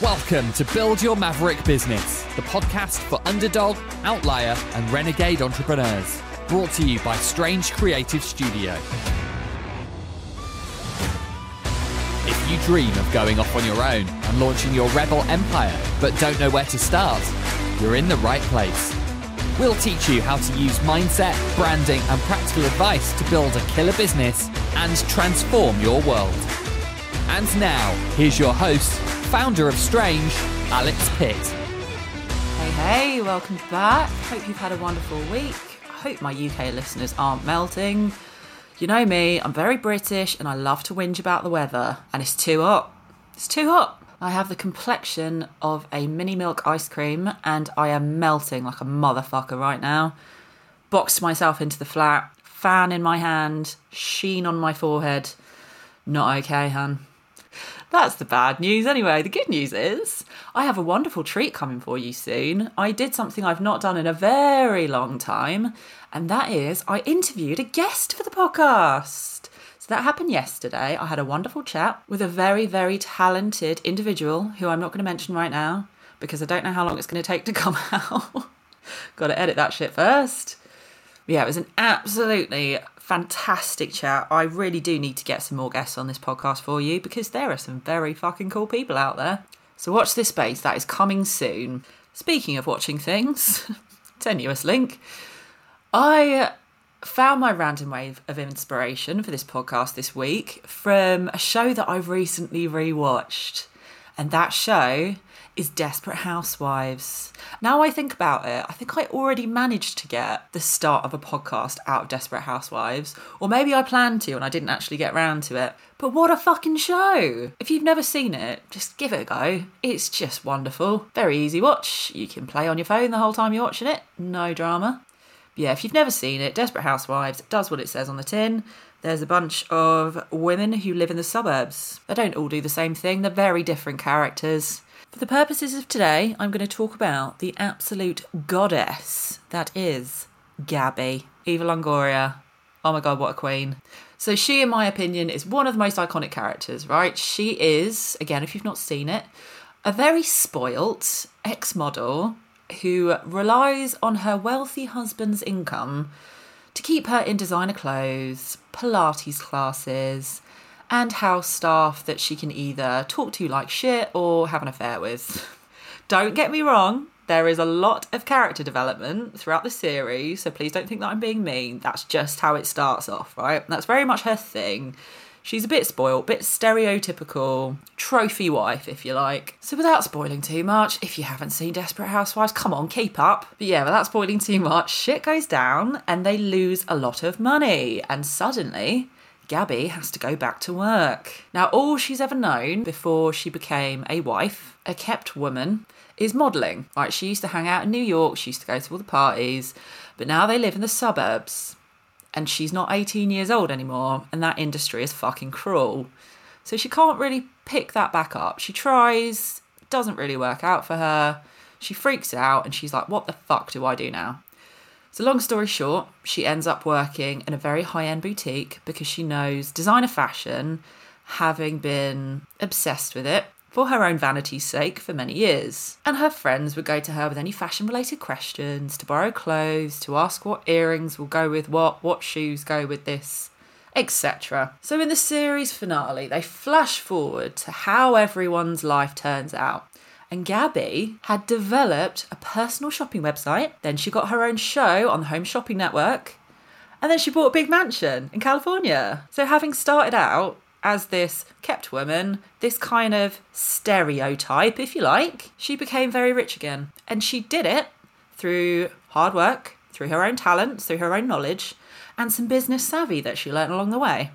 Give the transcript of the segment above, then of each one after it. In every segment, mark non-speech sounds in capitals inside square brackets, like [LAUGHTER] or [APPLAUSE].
Welcome to Build Your Maverick Business, the podcast for underdog, outlier, and renegade entrepreneurs. Brought to you by Strange Creative Studio. If you dream of going off on your own and launching your rebel empire, but don't know where to start, you're in the right place. We'll teach you how to use mindset, branding, and practical advice to build a killer business and transform your world. And now, here's your host, founder of Strange, Alex Pitt. Hey, hey, welcome back. Hope you've had a wonderful week. I hope my UK listeners aren't melting. You know me, I'm very British and I love to whinge about the weather, and it's too hot. It's too hot. I have the complexion of a mini milk ice cream and I am melting like a motherfucker right now. Boxed myself into the flat, fan in my hand, sheen on my forehead. Not okay, hun. That's the bad news anyway. The good news is I have a wonderful treat coming for you soon. I did something I've not done in a very long time, and that is I interviewed a guest for the podcast. So that happened yesterday. I had a wonderful chat with a very, very talented individual who I'm not going to mention right now because I don't know how long it's going to take to [LAUGHS] come out. Got to edit that shit first. Yeah, it was an absolutely fantastic chat. I really do need to get some more guests on this podcast for you because there are some very fucking cool people out there. So watch this space, that is coming soon. Speaking of watching things, [LAUGHS] tenuous link. I found my random wave of inspiration for this podcast this week from a show that I've recently rewatched. And that show is Desperate Housewives. Now I think about it, I think I already managed to get the start of a podcast out of Desperate Housewives, or maybe I planned to and I didn't actually get round to it. But what a fucking show! If you've never seen it, just give it a go. It's just wonderful. Very easy watch. You can play on your phone the whole time you're watching it, no drama But yeah, if you've never seen it, Desperate Housewives does what it says on the tin. There's a bunch of women who live in the suburbs. They don't all do the same thing, they're very different characters. For the purposes of today, I'm going to talk about the absolute goddess that is Gabby, Eva Longoria. Oh my god, what a queen. So, she, in my opinion, is one of the most iconic characters, right? She is, again, if you've not seen it, a very spoilt ex model who relies on her wealthy husband's income to keep her in designer clothes, Pilates classes, and house staff that she can either talk to like shit or have an affair with. [LAUGHS] don't get me wrong, there is a lot of character development throughout the series, so please don't think that I'm being mean. That's just how it starts off, right? That's very much her thing. She's a bit spoilt, bit stereotypical, trophy wife, if you like. So, without spoiling too much, if you haven't seen Desperate Housewives, come on, keep up. But yeah, without spoiling too much, shit goes down and they lose a lot of money. And suddenly, Gabby has to go back to work. Now, all she's ever known before she became a wife, a kept woman, is modelling. Right, she used to hang out in New York, she used to go to all the parties, but now they live in the suburbs and she's not 18 years old anymore, and that industry is fucking cruel. So she can't really pick that back up. She tries, doesn't really work out for her. She freaks out and she's like, what the fuck do I do now? So, long story short, she ends up working in a very high end boutique because she knows designer fashion, having been obsessed with it for her own vanity's sake for many years. And her friends would go to her with any fashion related questions, to borrow clothes, to ask what earrings will go with what, what shoes go with this, etc. So in the series finale, they flash forward to how everyone's life turns out. And Gabby had developed a personal shopping website, then she got her own show on the Home Shopping Network, and then she bought a big mansion in California. So, having started out as this kept woman, this kind of stereotype, if you like, she became very rich again. And she did it through hard work, through her own talents, through her own knowledge, and some business savvy that she learned along the way.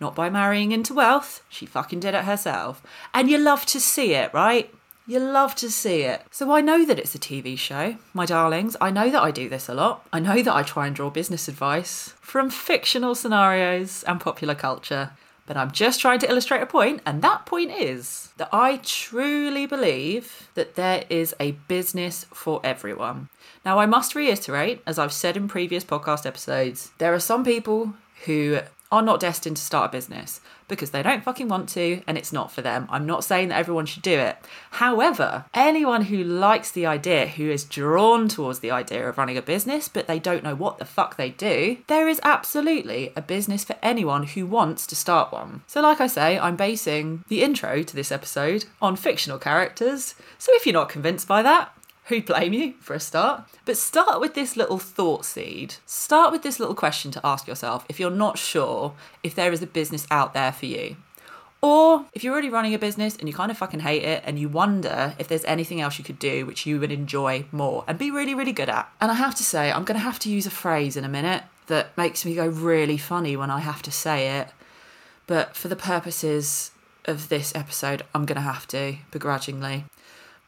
Not by marrying into wealth, she fucking did it herself. And you love to see it, right? You love to see it. So I know that it's a TV show, my darlings. I know that I do this a lot. I know that I try and draw business advice from fictional scenarios and popular culture. But I'm just trying to illustrate a point, and that point is that I truly believe that there is a business for everyone. Now, I must reiterate, as I've said in previous podcast episodes, there are some people who are not destined to start a business because they don't fucking want to and it's not for them. I'm not saying that everyone should do it. However, anyone who likes the idea, who is drawn towards the idea of running a business, but they don't know what the fuck they do, there is absolutely a business for anyone who wants to start one. So, like I say, I'm basing the intro to this episode on fictional characters. So, if you're not convinced by that, Who'd blame you for a start? But start with this little thought seed. Start with this little question to ask yourself if you're not sure if there is a business out there for you. Or if you're already running a business and you kind of fucking hate it and you wonder if there's anything else you could do which you would enjoy more and be really, really good at. And I have to say, I'm going to have to use a phrase in a minute that makes me go really funny when I have to say it. But for the purposes of this episode, I'm going to have to, begrudgingly.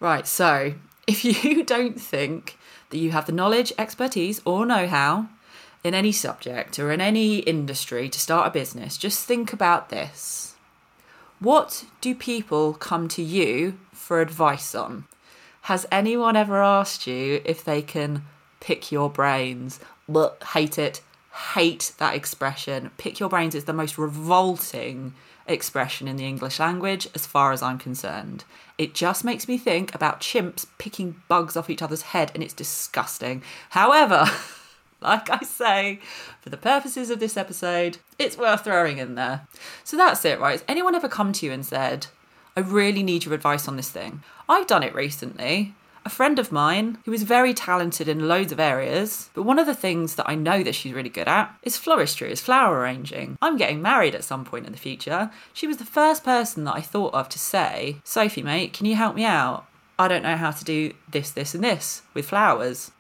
Right, so if you [LAUGHS] don't think that you have the knowledge, expertise, or know how in any subject or in any industry to start a business, just think about this. What do people come to you for advice on? Has anyone ever asked you if they can pick your brains? But hate it, hate that expression. Pick your brains is the most revolting expression in the English language as far as I'm concerned. It just makes me think about chimps picking bugs off each other's head and it's disgusting. However, [LAUGHS] like I say, for the purposes of this episode, it's worth throwing in there. So that's it, right? Has anyone ever come to you and said, I really need your advice on this thing? I've done it recently a friend of mine who is very talented in loads of areas, but one of the things that I know that she's really good at is floristry, is flower arranging. I'm getting married at some point in the future. She was the first person that I thought of to say, Sophie, mate, can you help me out? I don't know how to do this, this, and this with flowers.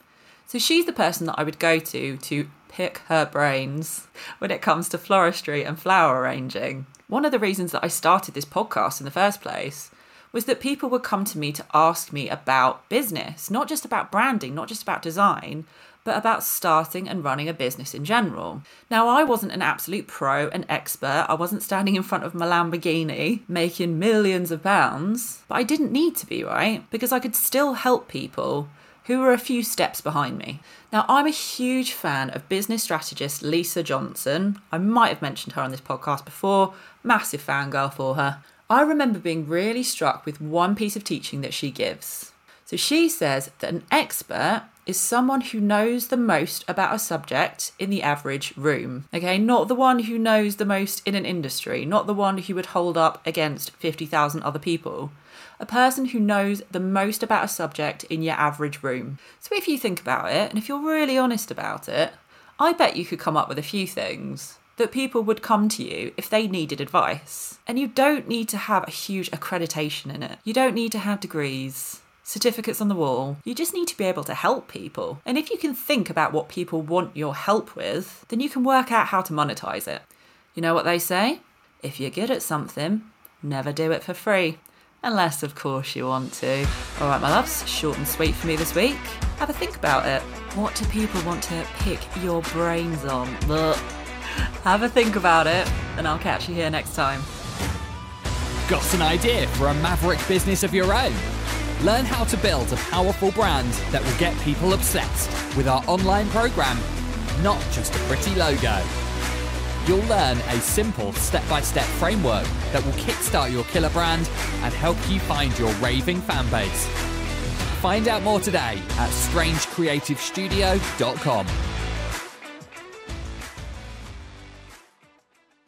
So she's the person that I would go to to pick her brains [LAUGHS] when it comes to floristry and flower arranging. One of the reasons that I started this podcast in the first place was that people would come to me to ask me about business, not just about branding, not just about design, but about starting and running a business in general. Now, I wasn't an absolute pro and expert. I wasn't standing in front of my Lamborghini making millions of pounds, but I didn't need to be, right? Because I could still help people who were a few steps behind me. Now, I'm a huge fan of business strategist Lisa Johnson. I might have mentioned her on this podcast before, massive fangirl for her. I remember being really struck with one piece of teaching that she gives. So she says that an expert is someone who knows the most about a subject in the average room. Okay, not the one who knows the most in an industry, not the one who would hold up against 50,000 other people. A person who knows the most about a subject in your average room. So if you think about it, and if you're really honest about it, I bet you could come up with a few things that people would come to you if they needed advice. And you don't need to have a huge accreditation in it. You don't need to have degrees, certificates on the wall. You just need to be able to help people. And if you can think about what people want your help with, then you can work out how to monetize it. You know what they say? If you're good at something, never do it for free. Unless, of course, you want to. All right, my loves, short and sweet for me this week. Have a think about it. What do people want to pick your brains on? Ugh. Have a think about it, and I'll catch you here next time. Got an idea for a maverick business of your own? Learn how to build a powerful brand that will get people obsessed with our online program, not just a pretty logo. You'll learn a simple step by step framework that will kickstart your killer brand and help you find your raving fan base. Find out more today at strangecreativestudio.com.